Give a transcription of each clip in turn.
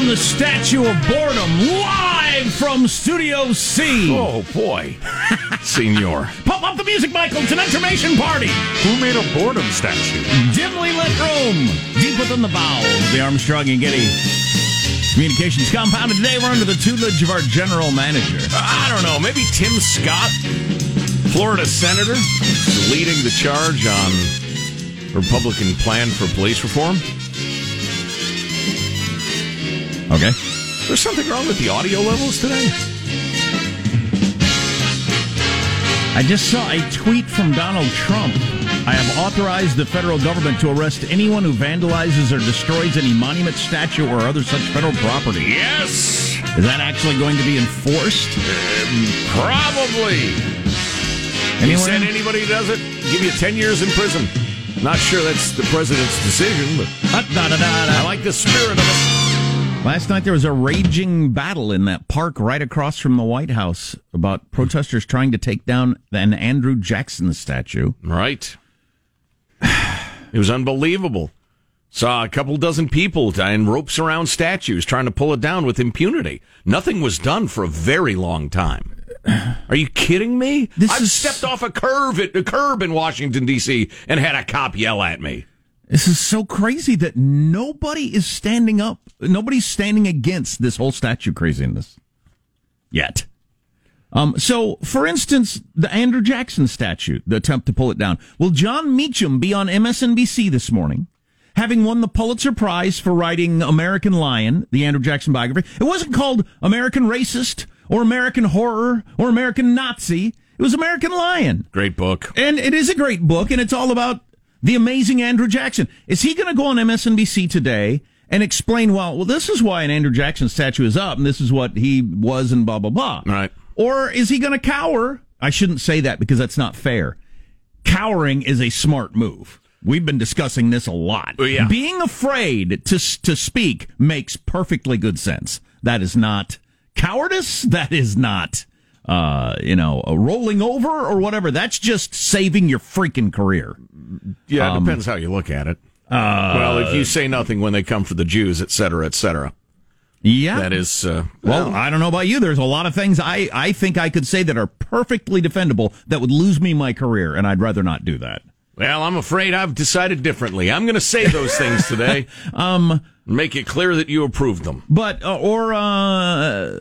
down the statue of boredom live from Studio C. Oh, boy. Senor. Pump up the music, Michael. It's an intermission party. Who made a boredom statue? Dimly lit room, deep within the bowels. Of the Armstrong and Getty Communications compound. And today we're under the tutelage of our general manager. Uh, I don't know. Maybe Tim Scott, Florida senator, leading the charge on Republican plan for police reform. Okay. There's something wrong with the audio levels today. I just saw a tweet from Donald Trump. I have authorized the federal government to arrest anyone who vandalizes or destroys any monument, statue, or other such federal property. Yes, Is that actually going to be enforced? Um, probably. He Anywhere? said anybody who does it, give you 10 years in prison. Not sure that's the president's decision, but. I like the spirit of it. Last night there was a raging battle in that park right across from the White House about protesters trying to take down an Andrew Jackson statue. Right. It was unbelievable. Saw a couple dozen people tying ropes around statues trying to pull it down with impunity. Nothing was done for a very long time. Are you kidding me? This I've is- stepped off a curve at a curb in Washington D.C. and had a cop yell at me. This is so crazy that nobody is standing up. Nobody's standing against this whole statue craziness yet. Um, so, for instance, the Andrew Jackson statue, the attempt to pull it down. Will Jon Meacham be on MSNBC this morning, having won the Pulitzer Prize for writing American Lion, the Andrew Jackson biography? It wasn't called American Racist or American Horror or American Nazi. It was American Lion. Great book. And it is a great book, and it's all about the amazing Andrew Jackson. Is he going to go on MSNBC today and explain, well, well, this is why an Andrew Jackson statue is up, and this is what he was, and blah, blah, blah? Right. Or is he going to cower? I shouldn't say that because that's not fair. Cowering is a smart move. We've been discussing this a lot. Oh, yeah. Being afraid to to speak makes perfectly good sense. That is not cowardice. That is not, uh, you know, rolling over or whatever. That's just saving your freaking career. Yeah, it depends how you look at it. well, if you say nothing when they come for the Jews, et cetera, et cetera, Yeah. that is, uh, Well, I don't know about you. There's a lot of things I, I think I could say that are perfectly defendable that would lose me my career, and I'd rather not do that. Well, I'm afraid I've decided differently. I'm going to say those things today. um, make it clear that you approved them. But uh, or uh,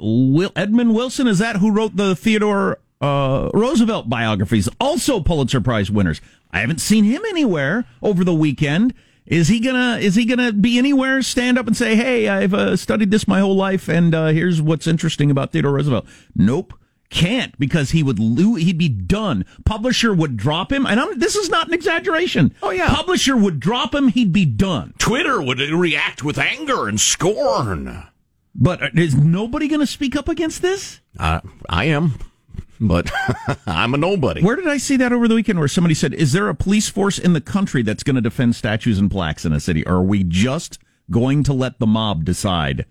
Will, Edmund Wilson is that who wrote the Theodore uh, Roosevelt biographies? Also Pulitzer Prize winners. I haven't seen him anywhere over the weekend. Is he gonna Is he gonna be anywhere? Stand up and say, "Hey, I've uh, studied this my whole life, and uh, here's what's interesting about Theodore Roosevelt." Nope. Can't because he would lo- he'd be done. Publisher would drop him, and I'm, this is not an exaggeration. Oh, yeah. publisher would drop him. He'd be done. Twitter would react with anger and scorn. But is nobody going to speak up against this? Uh, I am, but I'm a nobody. Where did I see that over the weekend where somebody said, Is there a police force in the country that's going to defend statues and plaques in a city? Or are we just going to let the mob decide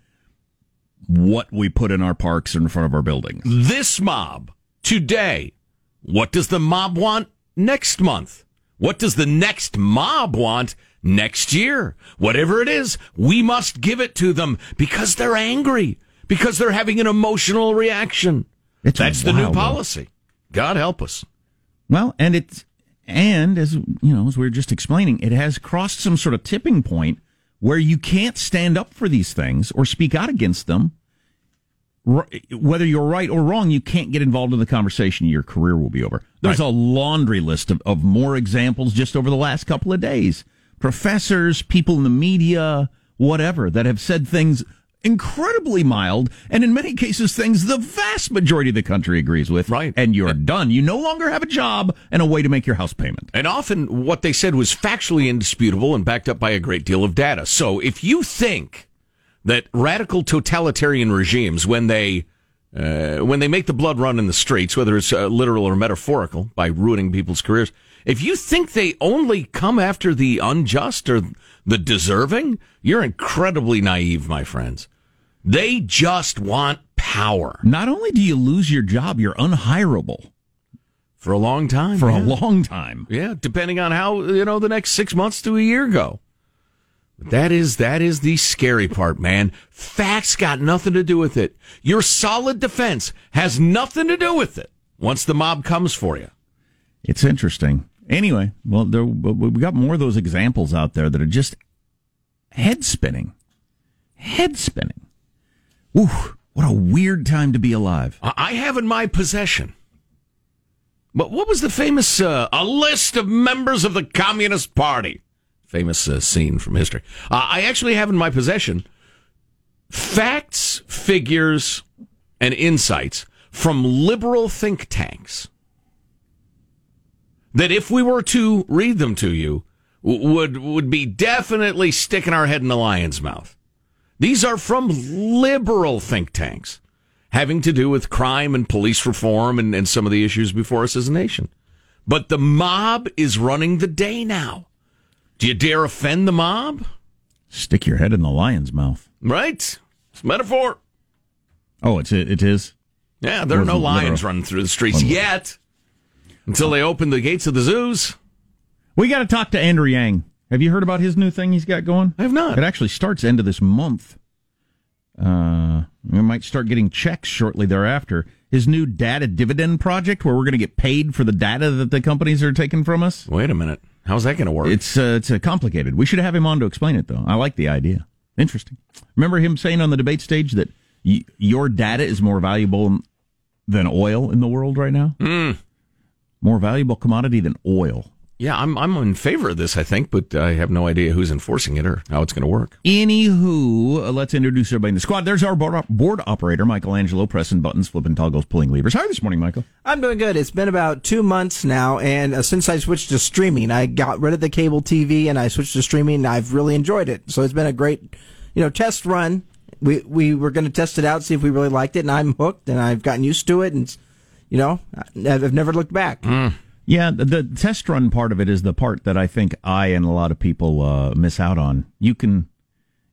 what we put in our parks or in front of our buildings? This mob today. What does the mob want next month? What does the next mob want next year? Whatever it is, we must give it to them because they're angry, because they're having an emotional reaction. It's That's the new policy. God help us. Well, and it's, and as, you know, as we were just explaining, it has crossed some sort of tipping point where you can't stand up for these things or speak out against them. Whether you're right or wrong, you can't get involved in the conversation. Your career will be over. There's a laundry list of, of more examples just over the last couple of days. Professors, people in the media, whatever, that have said things incredibly mild, and in many cases, things the vast majority of the country agrees with. Right. And you're done. You no longer have a job and a way to make your house payment. And often what they said was factually indisputable and backed up by a great deal of data. So if you think that radical totalitarian regimes, when they uh, when they make the blood run in the streets, whether it's uh, literal or metaphorical, by ruining people's careers, if you think they only come after the unjust or the deserving, you're incredibly naive, my friends. They just want power Not only do you lose your job, you're unhireable for a long time. for yeah. a long time. Yeah, depending on how you know the next six months to a year go. That is that is the scary part, man. Facts got nothing to do with it. Your solid defense has nothing to do with it. Once the mob comes for you, It's interesting. Anyway, well, there, we got more of those examples out there that are just head spinning. Head spinning. Ooh, what a weird time to be alive. I I have in my possession. But what was the famous uh, a list of members of the Communist Party? Famous uh, scene from history. Uh, I actually have in my possession facts, figures, and insights from liberal think tanks that if we were to read them to you would would be definitely sticking our head in the lion's mouth. These are from liberal think tanks having to do with crime and police reform and, and some of the issues before us as a nation. But the mob is running the day now. Do you dare offend the mob? Stick your head in the lion's mouth. Right? It's a metaphor. Oh, it's it is. Yeah, there are no lions literal. running through the streets yet until they open the gates of the zoos. We got to talk to Andrew Yang. Have you heard about his new thing he's got going? I have not. It actually starts end of this month. Uh, we might start getting checks shortly thereafter. His new data dividend project, where we're going to get paid for the data that the companies are taking from us. Wait a minute. How's that going to work? It's uh, it's uh, complicated. We should have him on to explain it, though. I like the idea. Interesting. Remember him saying on the debate stage that y- your data is more valuable than oil in the world right now. Mm. More valuable commodity than oil. Yeah, I'm I'm in favor of this, I think, but I have no idea who's enforcing it or how it's going to work. Anywho, uh, let's introduce everybody in the squad. There's our board, board operator, Michelangelo, pressing buttons, flipping toggles, pulling levers. How are you this morning, Michael? I'm doing good. It's been about two months now, and uh, since I switched to streaming, I got rid of the cable TV and I switched to streaming. And I've really enjoyed it. So it's been a great, you know, test run. We we were going to test it out, see if we really liked it, and I'm hooked, and I've gotten used to it, and you know, I've I've never looked back. Yeah, the, the test run part of it is the part that I think I and a lot of people uh, miss out on. You can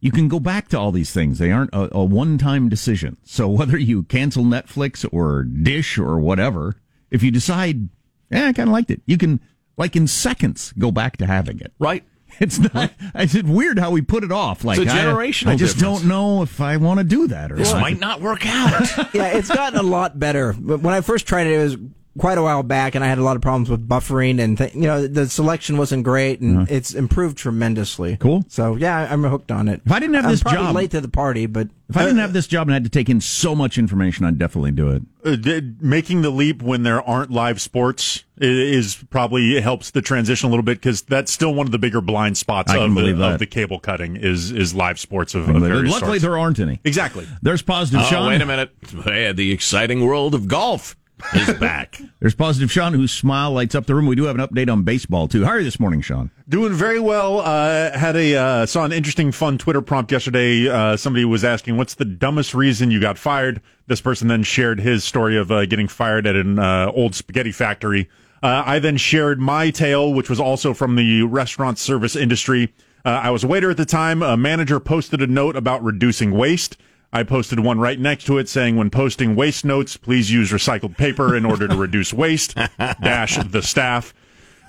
you can go back to all these things; they aren't a, a one time decision. So whether you cancel Netflix or Dish or whatever, if you decide, yeah, I kind of liked it, you can like in seconds go back to having it. Right? It's not. It's weird how we put it off. Like It's a I- generational I, just difference. don't know if I want to do that or This not. might not work out. yeah, it's gotten a lot better. But when I first tried it, it was quite a while back, and I had a lot of problems with buffering, and th- you know, the selection wasn't great, and it's improved tremendously. Cool. So yeah, I'm hooked on it. If I didn't have I'm this job- late to the party, but If I didn't have this job and had to take in so much information, I'd definitely do it. Uh, d- making the leap when there aren't live sports i- is probably helps the transition a little bit because that's still one of the bigger blind spots of the, of the cable cutting is is live sports of, of various Luckily, sorts. there aren't any. exactly. There's positive oh, Sean. wait a minute. Yeah, the exciting world of golf is back. There's positive Sean, whose smile lights up the room. We do have an update on baseball too. How are you this morning, Sean? Doing very well. Uh, had a uh, saw an interesting, fun Twitter prompt yesterday. Uh, somebody was asking, "What's the dumbest reason you got fired?" This person then shared his story of uh, getting fired at an uh, old spaghetti factory. Uh, I then shared my tale, which was also from the restaurant service industry. Uh, I was a waiter at the time. A manager posted a note about reducing waste. I posted one right next to it saying, when posting waste notes, please use recycled paper in order to reduce waste. Dash the staff.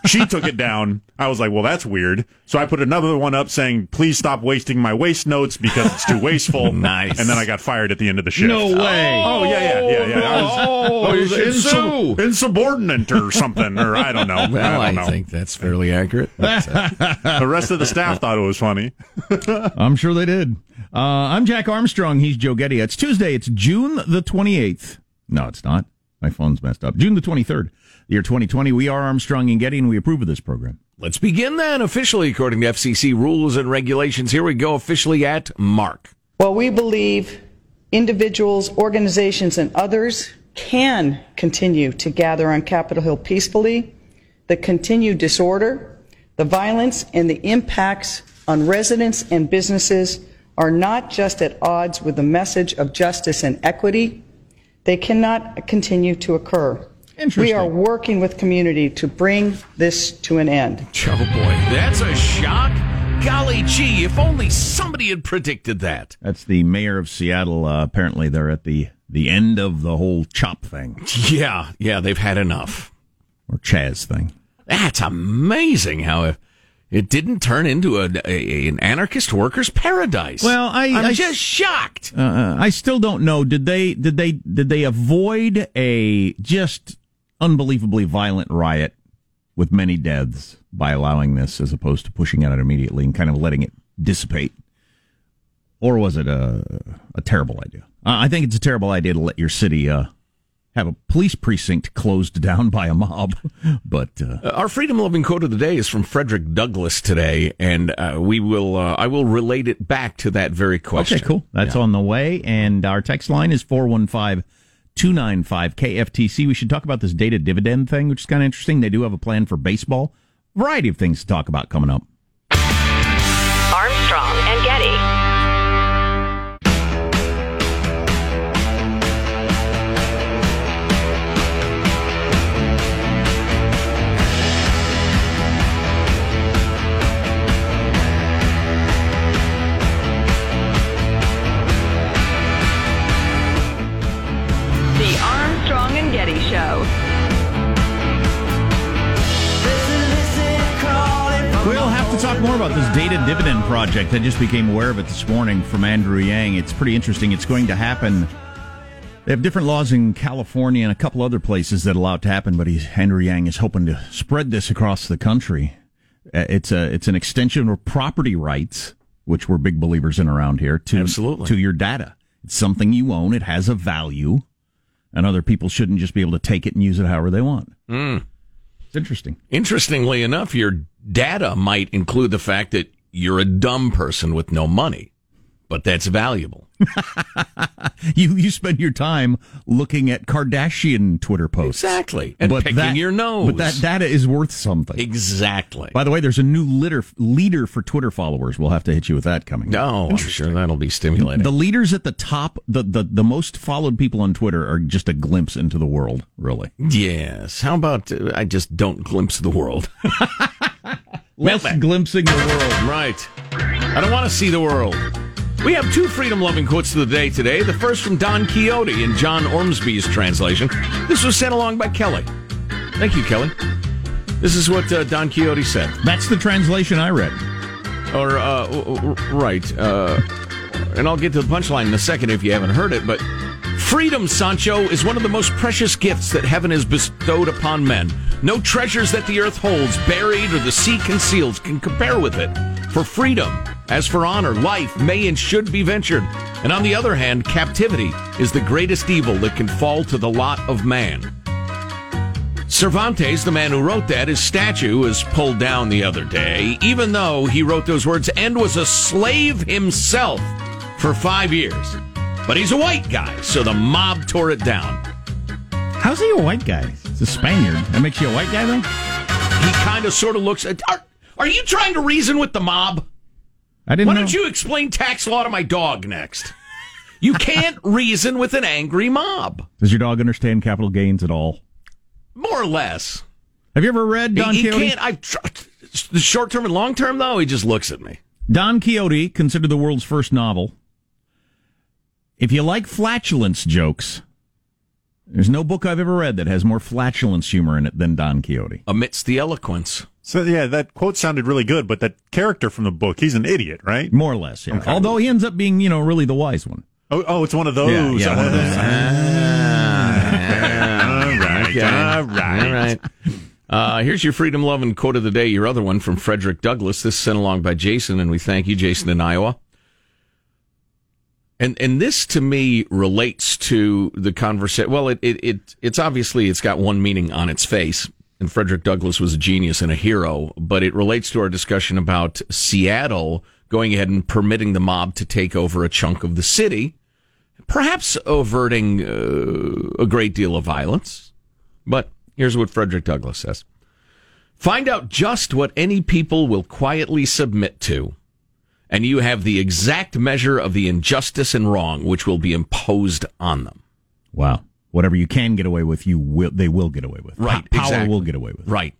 She took it down. I was like, well, that's weird. So I put another one up saying, please stop wasting my waste notes because it's too wasteful. Nice. And then I got fired at the end of the shift. No way. Oh, yeah, yeah, yeah, yeah. I was, Oh, I was you should insu- insubordinate or something, or I don't know. Well, I I, don't know. think that's fairly accurate. But, uh, The rest of the staff thought it was funny. I'm sure they did. Uh, I'm Jack Armstrong. He's Joe Getty. It's Tuesday. It's June the 28th. No, it's not. My phone's messed up. June the 23rd, the year 2020. We are Armstrong and Getty, and we approve of this program. let's begin then officially according to FCC rules and regulations. Here we go officially at Mark. Well, we believe individuals, organizations, and others can continue to gather on Capitol Hill peacefully, the continued disorder, the violence, and the impacts on residents and businesses are not just at odds with the message of justice and equity, they cannot continue to occur. We are working with community to bring this to an end. Oh boy, that's a shock. Golly gee, if only somebody had predicted that. That's the mayor of Seattle. Uh, apparently, they're at the the end of the whole chop thing Yeah, yeah, they've had enough. or Chaz thing. That's amazing how it, it didn't turn into a, a- an anarchist workers' paradise. Well, I- I'm I- just shocked. Uh, I still don't know. Did they did they did they avoid a just unbelievably violent riot with many deaths by allowing this as opposed to pushing it out immediately and kind of letting it dissipate? Or was it a a terrible idea? Uh, I think it's a terrible idea to let your city uh, have a police precinct closed down by a mob. But uh, Uh, Our freedom loving quote of the day is from Frederick Douglass today, and uh, we will uh, I will relate it back to that very question. Okay, cool. That's on the way. And our text line is 415 295 KFTC. We should talk about this data dividend thing, which is kind of interesting. They do have a plan for baseball. Variety of things to talk about coming up. About this data dividend project. I just became aware of it this morning from Andrew Yang. It's pretty interesting. It's going to happen. They have different laws in California and a couple other places that allow it to happen, but he's, Andrew Yang is hoping to spread this across the country. Uh, It's a it's an extension of property rights, which we're big believers in around here. To Absolutely. to your data, it's something you own. It has a value, and other people shouldn't just be able to take it and use it however they want. Mm. It's interesting. Interestingly enough, your data might include the fact that you're a dumb person with no money, but that's valuable. You you spend your time looking at Kardashian Twitter posts. Exactly. And picking your nose. But that data is worth something. Exactly. By the way, there's a new litter, leader for Twitter followers. We'll have to hit you with that coming. No, I'm sure that'll be stimulating. The leaders at the top, the, the, the most followed people on Twitter are just a glimpse into the world, really. yes. How about uh, I just don't glimpse the world? Less glimpsing the world. Right. I don't want to see the world. We have two freedom loving quotes of the day today. The first from Don Quixote in John Ormsby's translation. This was sent along by Kelly. Thank you, Kelly. This is what uh, Don Quixote said. That's the translation I read. Or, uh, right. Uh, and I'll get to the punchline in a second if you haven't heard it, but freedom, Sancho, is one of the most precious gifts that heaven has bestowed upon men. No treasures that the earth holds, buried or the sea conceals, can compare with it. For freedom, as for honor, life may and should be ventured. And on the other hand, captivity is the greatest evil that can fall to the lot of man. Cervantes, the man who wrote that, his statue was pulled down the other day, even though he wrote those words and was a slave himself for five years. But he's a white guy, so the mob tore it down. How's he a white guy? He's a Spaniard. That makes you a white guy, though? He kind of sort of looks at. Are, are you trying to reason with the mob? I didn't Why know. don't you explain tax law to my dog next? You can't reason with an angry mob. Does your dog understand capital gains at all? More or less. Have you ever read Don he, he Quixote? can't. I the short term and long term though. He just looks at me. Don Quixote, considered the world's first novel. If you like flatulence jokes, there's no book I've ever read that has more flatulence humor in it than Don Quixote. Amidst the eloquence. So yeah, that quote sounded really good, but that character from the book, he's an idiot, right? More or less, yeah. Okay. Although he ends up being, you know, really the wise one. Oh, oh, it's one of those. Yeah, yeah, one of those. all right, Okay. all right. All right. Uh, here's your freedom loving quote of the day, your other one from Frederick Douglass. This is sent along by Jason, and we thank you, Jason in Iowa. And and this to me relates to the conversation. Well, it, it it it's obviously it's got one meaning on its face, and Frederick Douglass was a genius and a hero. But it relates to our discussion about Seattle going ahead and permitting the mob to take over a chunk of the city, perhaps averting uh, a great deal of violence. But here's what Frederick Douglass says Find out just what any people will quietly submit to, and you have the exact measure of the injustice and wrong which will be imposed on them. Wow. Whatever you can get away with, you will. They will get away with. Right, Power exactly. will get away with. Right.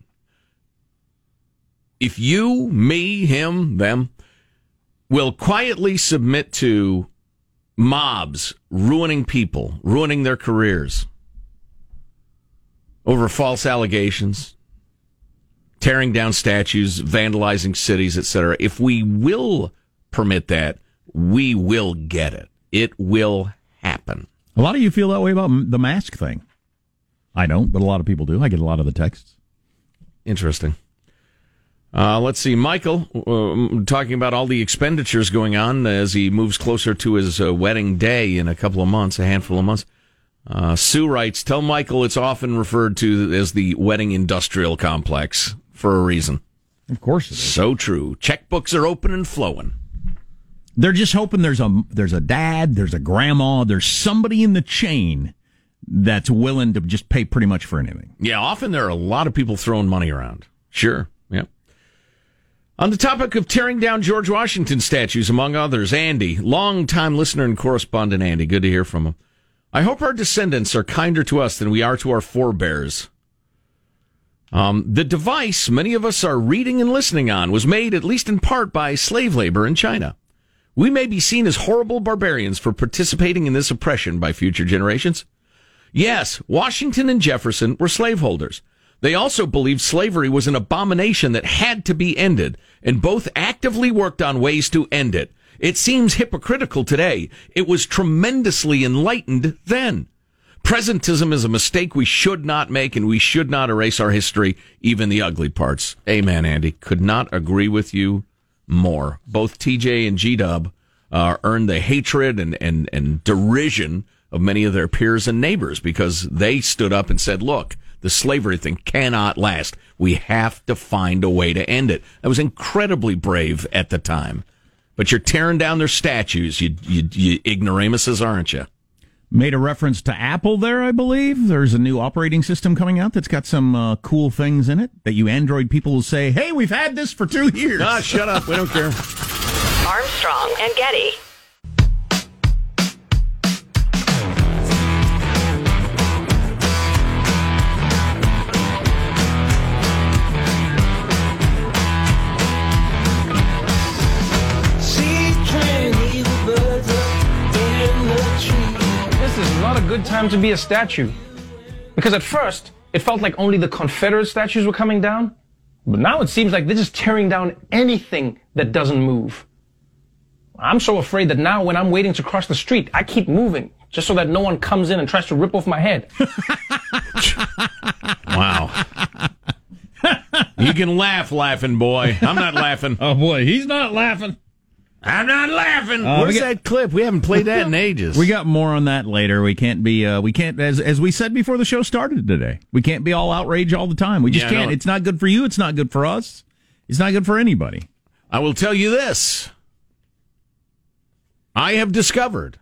If you, me, him, them will quietly submit to mobs ruining people, ruining their careers over false allegations, tearing down statues, vandalizing cities, etc. If we will permit that, we will get it. It will happen. A lot of you feel that way about the mask thing. I don't, but a lot of people do. I get a lot of the texts. Interesting. Uh, let's see, Michael, uh, talking about all the expenditures going on as he moves closer to his uh, wedding day in a couple of months, a handful of months. Uh, Sue writes, "Tell Michael it's often referred to as the wedding industrial complex for a reason." Of course, it is. So true. Checkbooks are open and flowing. They're just hoping there's a there's a dad, there's a grandma, there's somebody in the chain that's willing to just pay pretty much for anything. Yeah, often there are a lot of people throwing money around. Sure. Yeah. On the topic of tearing down George Washington statues, among others, Andy, longtime listener and correspondent Andy, good to hear from him. I hope our descendants are kinder to us than we are to our forebears. Um, the device many of us are reading and listening on was made, at least in part, by slave labor in China. We may be seen as horrible barbarians for participating in this oppression by future generations. Yes, Washington and Jefferson were slaveholders. They also believed slavery was an abomination that had to be ended, and both actively worked on ways to end it. It seems hypocritical today. It was tremendously enlightened then. Presentism is a mistake we should not make, and we should not erase our history, even the ugly parts. Amen, Andy. Could not agree with you more. Both TJ and G Dub uh, earned the hatred and, and, and derision of many of their peers and neighbors because they stood up and said, look, the slavery thing cannot last. We have to find a way to end it. That was incredibly brave at the time. But you're tearing down their statues, you, you, you ignoramuses, aren't you? Made a reference to Apple there, I believe. There's a new operating system coming out that's got some uh, cool things in it that you Android people will say, "Hey, we've had this for two years." Ah, shut up. We don't care. Armstrong and Getty. Good time to be a statue. Because at first, it felt like only the Confederate statues were coming down. But now it seems like they're just tearing down anything that doesn't move. I'm so afraid that now when I'm waiting to cross the street, I keep moving just so that no one comes in and tries to rip off my head. Wow. you can laugh, laughing boy. I'm not laughing. oh boy, he's not laughing. I'm not laughing. Uh, Where's we got- that clip? We haven't played that in ages. We got more on that later. We can't be, uh, we can't, as as we said before the show started today, we can't be all outrage all the time. We just Yeah, can't. It's not good for you. It's not good for us. It's not good for anybody. I will tell you this. I have discovered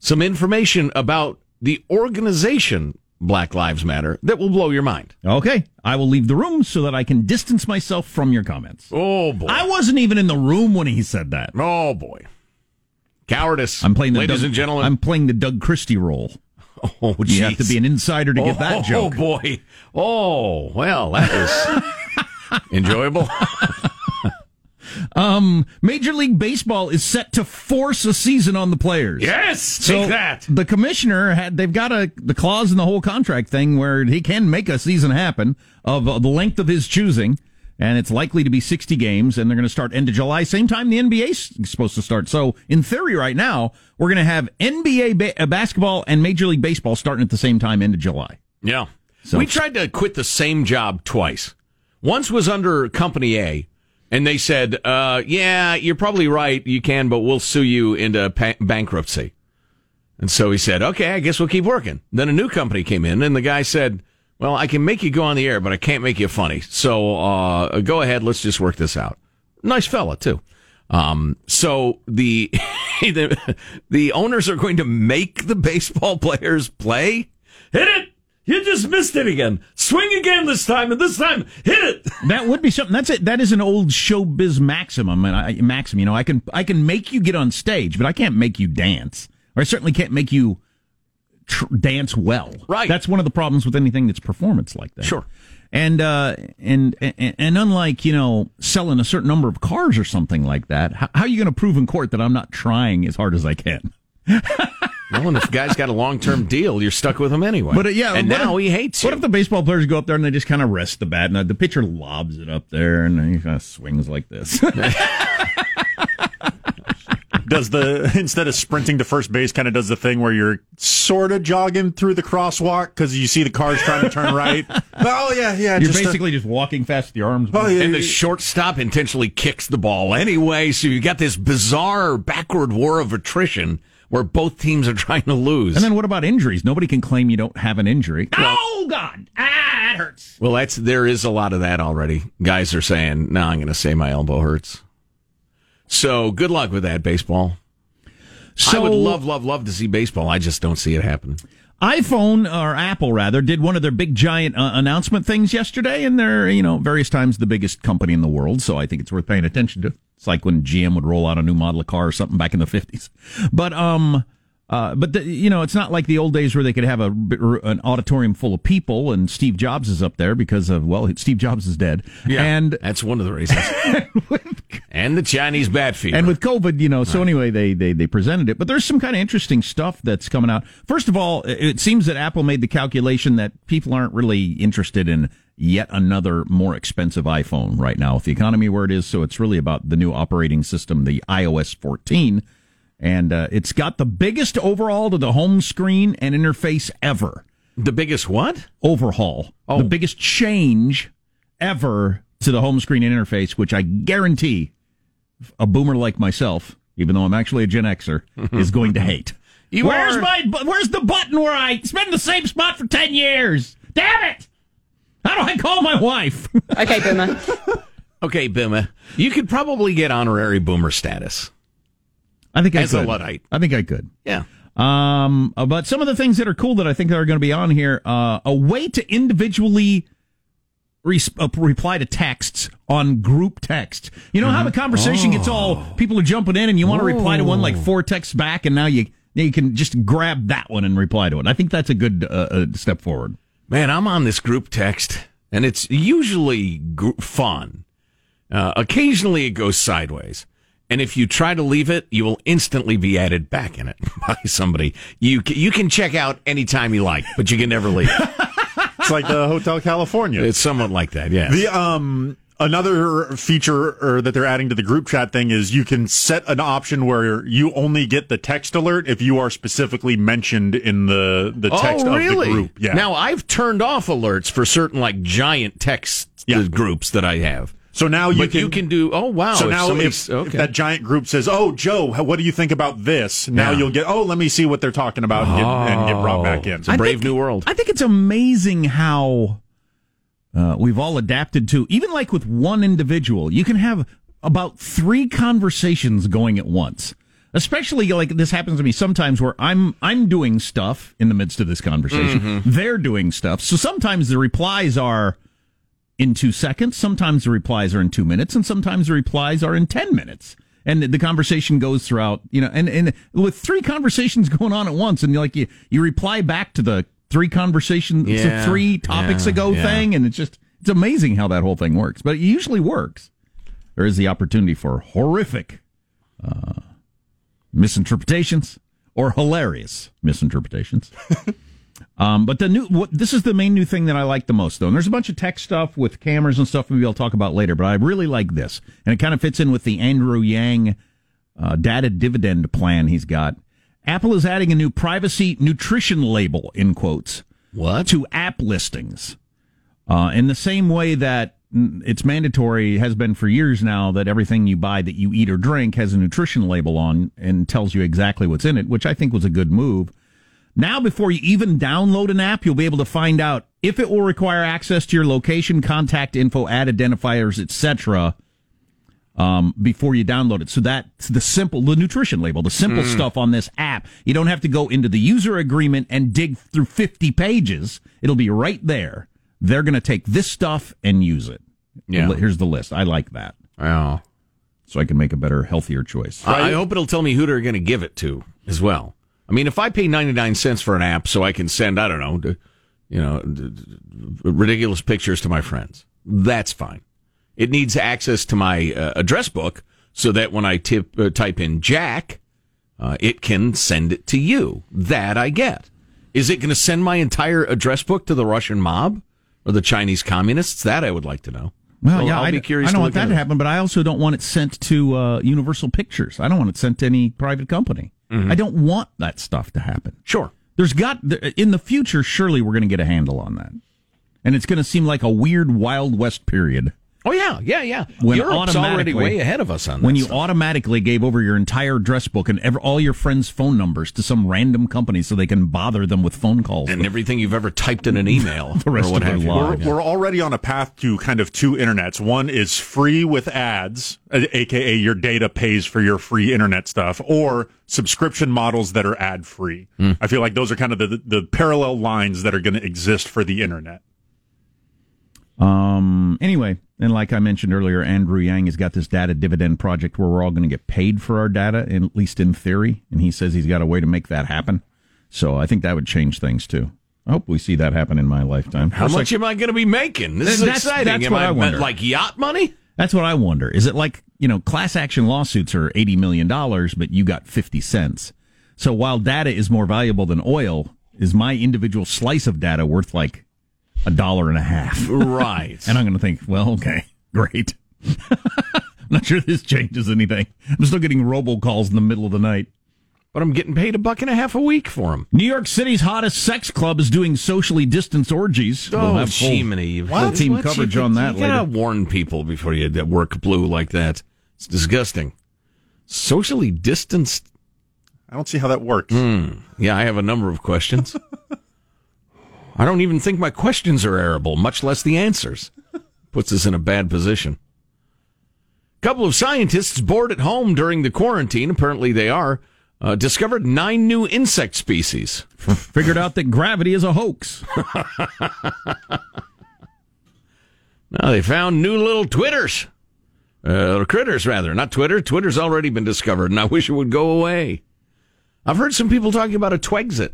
some information about the organization Black Lives Matter that will blow your mind. Okay, I will leave the room so that I can distance myself from your comments. Oh boy. I wasn't even in the room when he said that. Oh boy. Cowardice. I'm playing the Ladies Doug, and gentlemen. I'm playing the Doug Christie role. oh, You have to be an insider to get oh, that joke. Oh boy. Oh, well, that was enjoyable. Um, Major League Baseball is set to force a season on the players. Yes, take So that. The commissioner had they've got a the clause in the whole contract thing where he can make a season happen of uh, the length of his choosing, and it's likely to be 60 games, and they're going to start end of July, same time the NBA is supposed to start. So in theory, right now we're going to have NBA ba- uh, basketball and Major League Baseball starting at the same time, end of July. Yeah. So- we tried to quit the same job twice. Once was under Company A, and they said, uh, yeah, you're probably right. You can, but we'll sue you into pa- bankruptcy. And so he said, okay, I guess we'll keep working. Then a new company came in, and the guy said, well, I can make you go on the air, but I can't make you funny. So uh, go ahead. Let's just work this out. Nice fella, too. Um, so the, the the owners are going to make the baseball players play. Hit it. You just missed it again. Swing again this time, and this time hit it. That would be something. That's it. That is an old showbiz maximum. And I, maxim, you know, I can I can make you get on stage, but I can't make you dance, or I certainly can't make you tr- dance well. Right. That's one of the problems with anything that's performance like that. Sure. And uh, and and, and unlike you know selling a certain number of cars or something like that, how, how are you going to prove in court that I'm not trying as hard as I can? Well, and if a guy's got a long term deal, you're stuck with him anyway. But uh, yeah, and now if- he hates you. What if the baseball players go up there and they just kind of rest the bat, and the pitcher lobs it up there, and he kind of swings like this? Does the instead of sprinting to first base, kind of does the thing where you're sort of jogging through the crosswalk because you see the cars trying to turn right. oh yeah, yeah. You're just a- basically just walking fast with your arms. Oh, yeah, and the yeah. shortstop intentionally kicks the ball anyway, so you got this bizarre backward war of attrition where both teams are trying to lose. And then what about injuries? Nobody can claim you don't have an injury. oh God, ah, that hurts. well, that's there is a lot of that already. Guys are saying, "No, I'm going to say my elbow hurts." So good luck with that baseball. So I would love, love, love to see baseball. I just don't see it happening. iPhone or Apple rather did one of their big giant uh, announcement things yesterday, and they're you know various times the biggest company in the world, so I think it's worth paying attention to. It's like when GM would roll out a new model of car or something back in the fifties, but um. Uh, but the, you know, it's not like the old days where they could have a an auditorium full of people and Steve Jobs is up there because of well, Steve Jobs is dead, and That's one of the reasons. and the Chinese bat fever. and with COVID, you know, so anyway, they, they, they presented it. But there's some kind of interesting stuff that's coming out. First of all, it seems that Apple made the calculation that people aren't really interested in yet another more expensive iPhone right now with the economy where it is. So it's really about the new operating system, the iOS 14. And uh, it's got the biggest overhaul to the home screen and interface ever. the biggest what? Overhaul. Oh. The biggest change ever to the home screen and interface, which I guarantee a boomer like myself, even though I'm actually a Gen Xer, is going to hate. You where's are- my bu- Where's the button where I spend the same spot for ten years? Damn it! How do I call my wife? Okay, Boomer. Okay, Boomer. You could probably get honorary boomer status. I think I As a could. Luddite. I think I could. Yeah. Um, uh, but some of the things that are cool that I think are going to be on here, uh, a way to individually res- uh, reply to texts on group text. You know how the conversation gets all people are jumping in, and you want to reply to one like four texts back, and now you you can just grab that one and reply to it. I think that's a good uh, uh, step forward. Man, I'm on this group text, and it's usually gr- fun. Uh, occasionally, it goes sideways. And if you try to leave it, you will instantly be added back in it by somebody. You you can check out anytime you like, but you can never leave. It's like the Hotel California. it's somewhat like that, yeah. The um another feature that they're adding to the group chat thing is you can set an option where you only get the text alert if you are specifically mentioned in the the text oh, really? of the group. Yeah. Now I've turned off alerts for certain like giant text Yeah. groups that I have. So now you but can you can do. Oh wow! So if now, if, somebody's- if okay. that giant group says, "Oh, Joe, what do you think about this?" Now Yeah. you'll get, "Oh, let me see what they're talking about," and, get, and get brought back in. It's a brave new world. I think it's amazing how uh, we've all adapted to, even like with one individual, you can have about three conversations going at once. Especially like this happens to me sometimes where I'm I'm doing stuff in the midst of this conversation. Mm-hmm. They're doing stuff. So sometimes the replies are in two seconds, sometimes the replies are in two minutes, and sometimes the replies are in ten minutes. And the conversation goes throughout, you know, and, and with three conversations going on at once, and you like you you reply back to the three conversations, Yeah, three topics yeah, ago yeah. thing, and it's just it's amazing how that whole thing works. But it usually works. There is the opportunity for horrific uh, misinterpretations or hilarious misinterpretations. Um, but the new, what, this is the main new thing that I like the most, though. And there's a bunch of tech stuff with cameras and stuff maybe I'll talk about later, but I really like this. And it kind of fits in with the Andrew Yang uh, data dividend plan he's got. Apple is adding a new privacy nutrition label, in quotes, what? to app listings. Uh, in the same way that it's mandatory, has been for years now, that everything you buy that you eat or drink has a nutrition label on and tells you exactly what's in it, which I think was a good move. Now, before you even download an app, you'll be able to find out if it will require access to your location, contact info, ad identifiers, etc. um, before you download it. So that's the simple, the nutrition label, the simple Mm. stuff on this app. You don't have to go into the user agreement and dig through 50 pages. It'll be right there. They're going to take this stuff and use it. Yeah. Here's the list. I like that. Oh. So I can make a better, healthier choice. I, I hope it'll tell me who they're going to give it to as well. I mean, if I pay 99 cents for an app so I can send, I don't know, you know, ridiculous pictures to my friends, that's fine. It needs access to my uh, address book so that when I tip, uh, type in Jack, uh, it can send it to you. That I get. Is it going to send my entire address book to the Russian mob or the Chinese communists? That I would like to know. Well, yeah, I'll I, be curious. I don't want that to happen, but I also don't want it sent to uh, Universal Pictures. I don't want it sent to any private company. Mhm. I don't want that stuff to happen. Sure. There's got in the future. Surely we're going to get a handle on that, and it's going to seem like a weird Wild West period. Oh yeah, yeah, yeah. When Europe's already way ahead of us on that. when you stuff. automatically gave over your entire address book and ever, all your friends' phone numbers to some random company so they can bother them with phone calls and everything you've ever typed in an email The rest or what of their have you. We're, we're already on a path to kind of two internets. One is free with ads, aka your data pays for your free internet stuff, or subscription models that are ad free. I feel like those are kind of the, the parallel lines that are going to exist for the internet. Um. Anyway, and like I mentioned earlier, Andrew Yang has got this data dividend project where we're all going to get paid for our data, in, at least in theory. And he says he's got a way to make that happen. So I think that would change things too. I hope we see that happen in my lifetime. How much am I going to be making? This is That's- exciting. that's Am what I, I wonder. like yacht money? That's what I wonder. Is it like, you know, class action lawsuits are $80 million, but you got 50 cents. So while data is more valuable than oil, is my individual slice of data worth like a dollar and a half? Right. and I'm going to think, well, okay, great. I'm not sure this changes anything. I'm still getting robocalls in the middle of the night. But I'm getting paid a buck and a half a week for them. New York City's hottest sex club is doing socially distanced orgies. Oh, We'll have full, Jiminy. full team What? coverage you, on that You gotta warn people before you work blue like that. It's disgusting. Socially distanced. I don't see how that works. Hmm. Yeah, I have a number of questions. I don't even think my questions are arable, much less the answers. Puts us in a bad position. couple of scientists bored at home during the quarantine, apparently they are, uh, discovered nine new insect species. Figured out that gravity is a hoax. Now they found new little twitters. Uh, or critters, rather. Not Twitter. Twitter's already been discovered, and I wish it would go away. I've heard some people talking about a Twexit.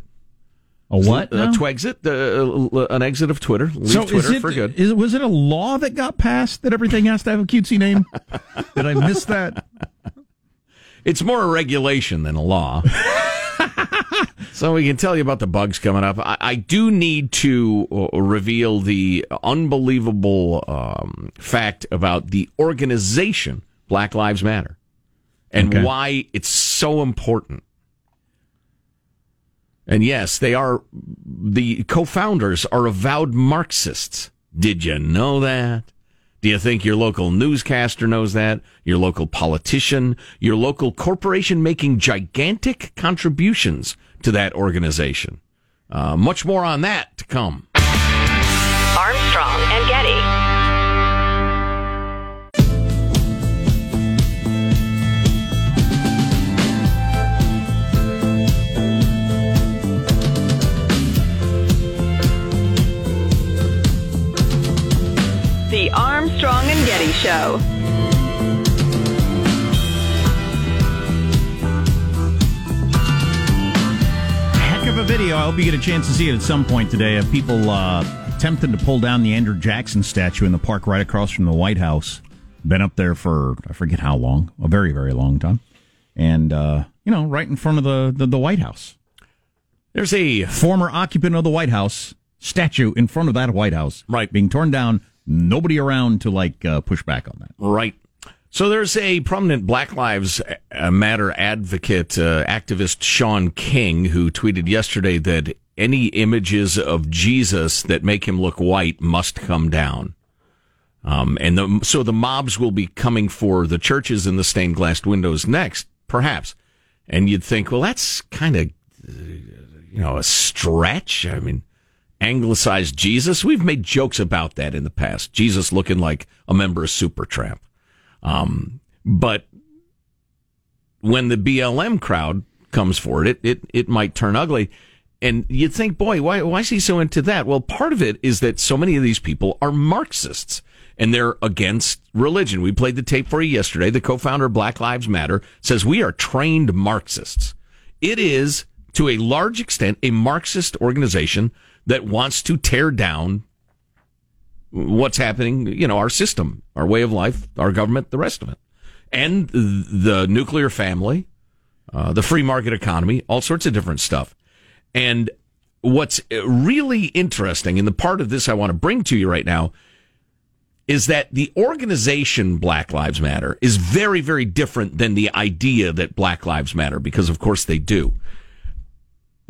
A what? A? Twexit, uh, an exit of Twitter. Leave So Twitter is it, for good. is- was it a law that got passed that everything has to have a cutesy name? Did I miss that? It's more a regulation than a law. so we can tell you about the bugs coming up. I, I do need to uh, reveal the unbelievable um, fact about the organization Black Lives Matter and Okay. why it's so important. And yes, they are the co-founders are avowed Marxists. Did you know that? Do you think your local newscaster knows that? Your local politician? Your local corporation making gigantic contributions to that organization? Uh, much more on that to come. Armstrong The Armstrong and Getty Show. Heck of a video. I hope you get a chance to see it at some point today of people uh, attempting to pull down the Andrew Jackson statue in the park right across from the White House. Been up there for, I forget how long, a very, very long time. And, uh, you know, right in front of the, the, the White House. There's a former occupant of the White House statue in front of that White House. Right. Being torn down. Nobody around to, like, uh, push back on that. Right. So there's a prominent Black Lives uh, Matter advocate, uh, activist Shaun King, who tweeted yesterday that any images of Jesus that make him look white must come down. Um, and the, so the mobs will be coming for the churches and the stained glass windows next, perhaps. And you'd think, well, that's kind of, you know, a stretch. I mean, anglicized Jesus. We've made jokes about that in the past. Jesus looking like a member of Supertramp. Um, But when the BLM crowd comes forward, it, it, it might turn ugly. And you'd think, boy, why, why is he so into that? Well, part of it is that so many of these people are Marxists and they're against religion. We played the tape for you yesterday. The co-founder of Black Lives Matter says we are trained Marxists. It is, to a large extent, a Marxist organization that wants to tear down what's happening, you know, our system, our way of life, our government, the rest of it. And the nuclear family, uh, the free market economy, all sorts of different stuff. And what's really interesting, and the part of this I want to bring to you right now, is that the organization Black Lives Matter is very, very different than the idea that Black Lives Matter, because of course they do.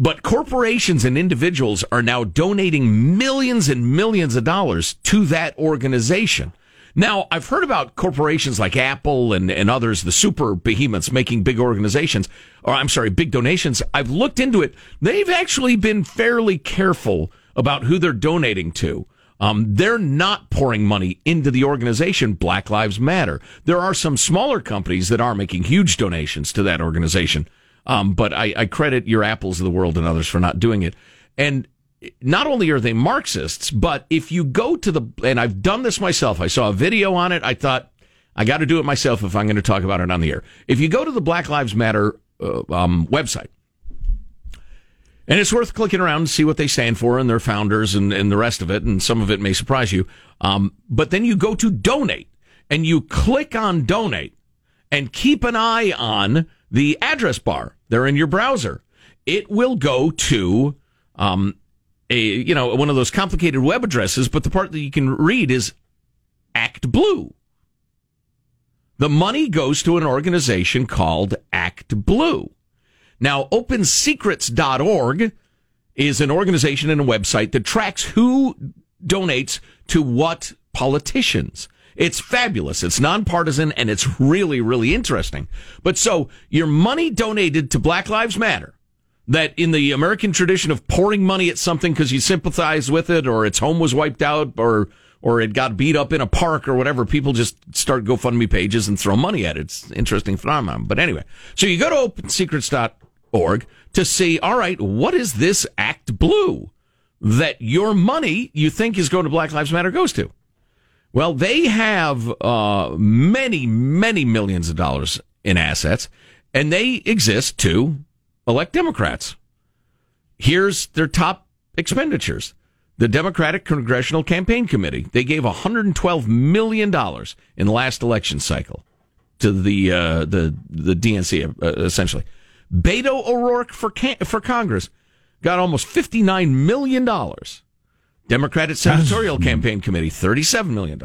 But corporations and individuals are now donating millions and millions of dollars to that organization. Now, I've heard about corporations like Apple and, and others, the super behemoths making big organizations, or I'm sorry, big donations. I've looked into it. They've actually been fairly careful about who they're donating to. Um, they're not pouring money into the organization Black Lives Matter. There are some smaller companies that are making huge donations to that organization. Um, but I, I credit your Apples of the world and others for not doing it. And not only are they Marxists, but if you go to the, and I've done this myself, I saw a video on it. I thought, I got to do it myself if I'm going to talk about it on the air. If you go to the Black Lives Matter uh, um, website, and it's worth clicking around and see what they stand for and their founders and, and the rest of it, and some of it may surprise you. Um, but then you go to donate and you click on donate and keep an eye on the address bar there in your browser. It will go to um, a you know one of those complicated web addresses, but the part that you can read is Act Blue. The money goes to an organization called Act Blue. Now, OpenSecrets.org is an organization and a website that tracks who donates to what politicians. It's fabulous. It's nonpartisan and it's really, really interesting. But so your money donated to Black Lives Matter, that in the American tradition of pouring money at something because you sympathize with it or its home was wiped out or or it got beat up in a park or whatever, people just start GoFundMe pages and throw money at it. It's interesting phenomenon. But anyway, so you go to opensecrets.org to see, all right, what is this Act Blue that your money you think is going to Black Lives Matter goes to? Well, they have uh, many, many millions of dollars in assets, and they exist to elect Democrats. Here's their top expenditures. The Democratic Congressional Campaign Committee, they gave $112 million in the last election cycle to the, uh, the, the DNC, uh, essentially. Beto O'Rourke for, for Congress got almost $59 million. Democratic Senatorial Campaign Committee, $37 million.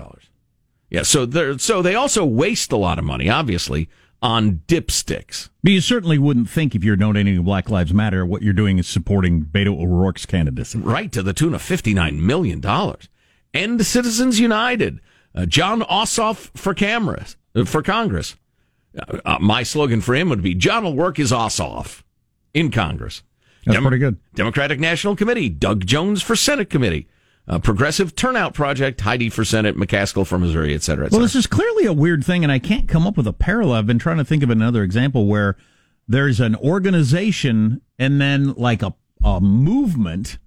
Yeah, so, so they also waste a lot of money, obviously, on dipsticks. But you certainly wouldn't think if you're donating to Black Lives Matter, what you're doing is supporting Beto O'Rourke's candidacy. Right, to the tune of $59 million. End Citizens United. Uh, Jon Ossoff for cameras, uh, for Congress. Uh, uh, my slogan for him would be John will work his ass off in Congress. That's Dem- pretty good. Democratic National Committee, Doug Jones for Senate Committee. Uh, Progressive Turnout Project, Heidi for Senate, McCaskill for Missouri, et cetera, et cetera. Well, this is clearly a weird thing, and I can't come up with a parallel. I've been trying to think of another example where there's an organization and then like a, a movement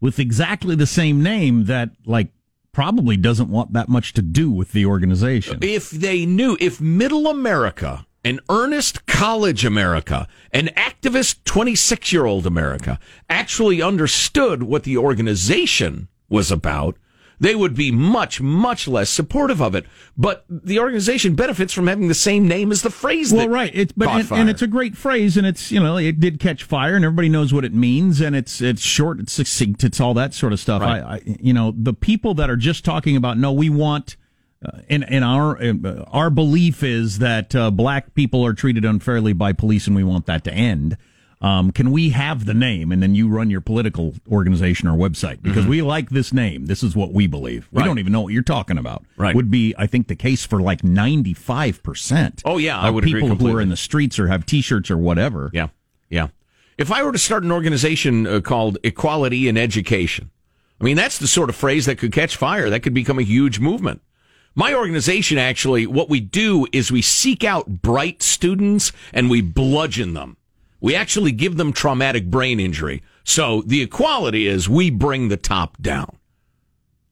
with exactly the same name that like probably doesn't want that much to do with the organization. If they knew, if middle America an earnest college America, an activist 26 year old America actually understood what the organization was about, they would be much, much less supportive of it. But the organization benefits from having the same name as the phrase. Well, right. It's but and, and, it's a great phrase, and it's you know it did catch fire, and everybody knows what it means, and it's it's short, it's succinct, it's all that sort of stuff. Right. I, I, you know the people that are just talking about no, we want. Uh, in, in our uh, our belief is that uh, black people are treated unfairly by police, and we want that to end. Um, can we have the name and then you run your political organization or website because mm-hmm. we like this name. This is what we believe. We right. don't even know what you're talking about. Right. Would be, I think, the case for like 95%. Oh, yeah. I would people who are in the streets or have t shirts or whatever. Yeah. Yeah. If I were to start an organization uh, called Equality in Education, I mean, that's the sort of phrase that could catch fire. That could become a huge movement. My organization actually, what we do is we seek out bright students and we bludgeon them. We actually give them traumatic brain injury. So the equality is we bring the top down.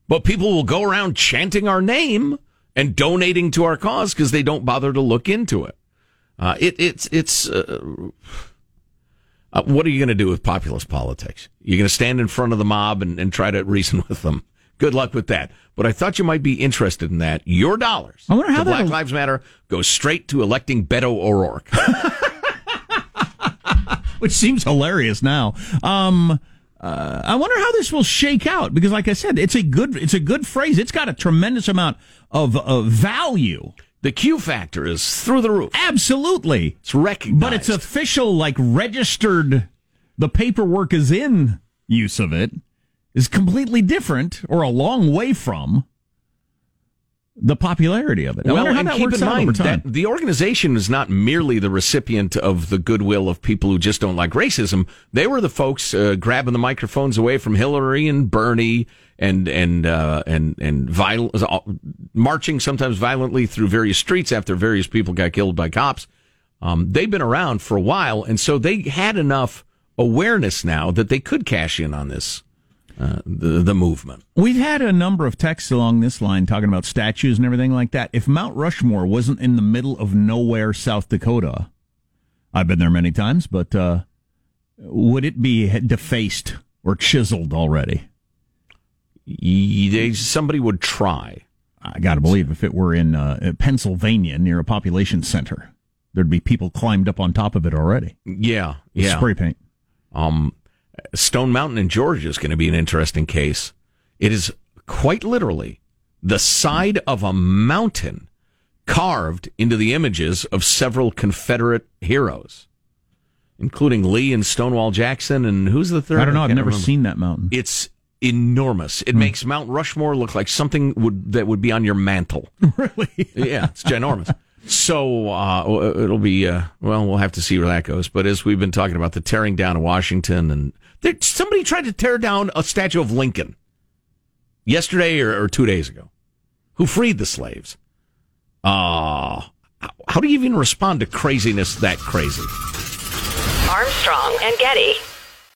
But people will go around chanting our name and donating to our cause because they don't bother to look into it. Uh, it it's it's. Uh, uh, what are you going to do with populist politics? You're going to stand in front of the mob and, and try to reason with them. Good luck with that. But I thought you might be interested in that. Your dollars. I wonder how Black Lives Matter go straight to electing Beto O'Rourke. which seems hilarious now. Um, uh, I wonder how this will shake out because, like I said, it's a good it's a good phrase. It's got a tremendous amount of, of value. The Q factor is through the roof. Absolutely, it's recognized, but it's official, like registered. The paperwork is in use of it is completely different or a long way from the popularity of it. I well, and keep in mind that the organization is not merely the recipient of the goodwill of people who just don't like racism. They were the folks uh, grabbing the microphones away from Hillary and Bernie and and uh, and and viol- uh, marching sometimes violently through various streets after various people got killed by cops. Um, they've been around for a while, and so they had enough awareness now that they could cash in on this uh, the the movement. We've had a number of texts along this line talking about statues and everything like that. If Mount Rushmore wasn't in the middle of nowhere, South Dakota, I've been there many times, but uh, would it be defaced or chiseled already? They, somebody would try. I got to believe if it were in uh, Pennsylvania near a population center, there'd be people climbed up on top of it already. Yeah, yeah. spray paint. Um, Stone Mountain in Georgia is going to be an interesting case. It is quite literally the side of a mountain carved into the images of several Confederate heroes, including Lee and Stonewall Jackson. And who's the third? I don't know. I've never remember. seen that mountain. It's enormous. It makes Mount Rushmore look like something would that would be on your mantle. Really? yeah, it's ginormous. So uh, it'll be uh, well. We'll have to see where that goes. But as we've been talking about the tearing down of Washington, and there, somebody tried to tear down a statue of Lincoln yesterday or, or two days ago, who freed the slaves. Uh, how do you even respond to craziness that crazy? Armstrong and Getty.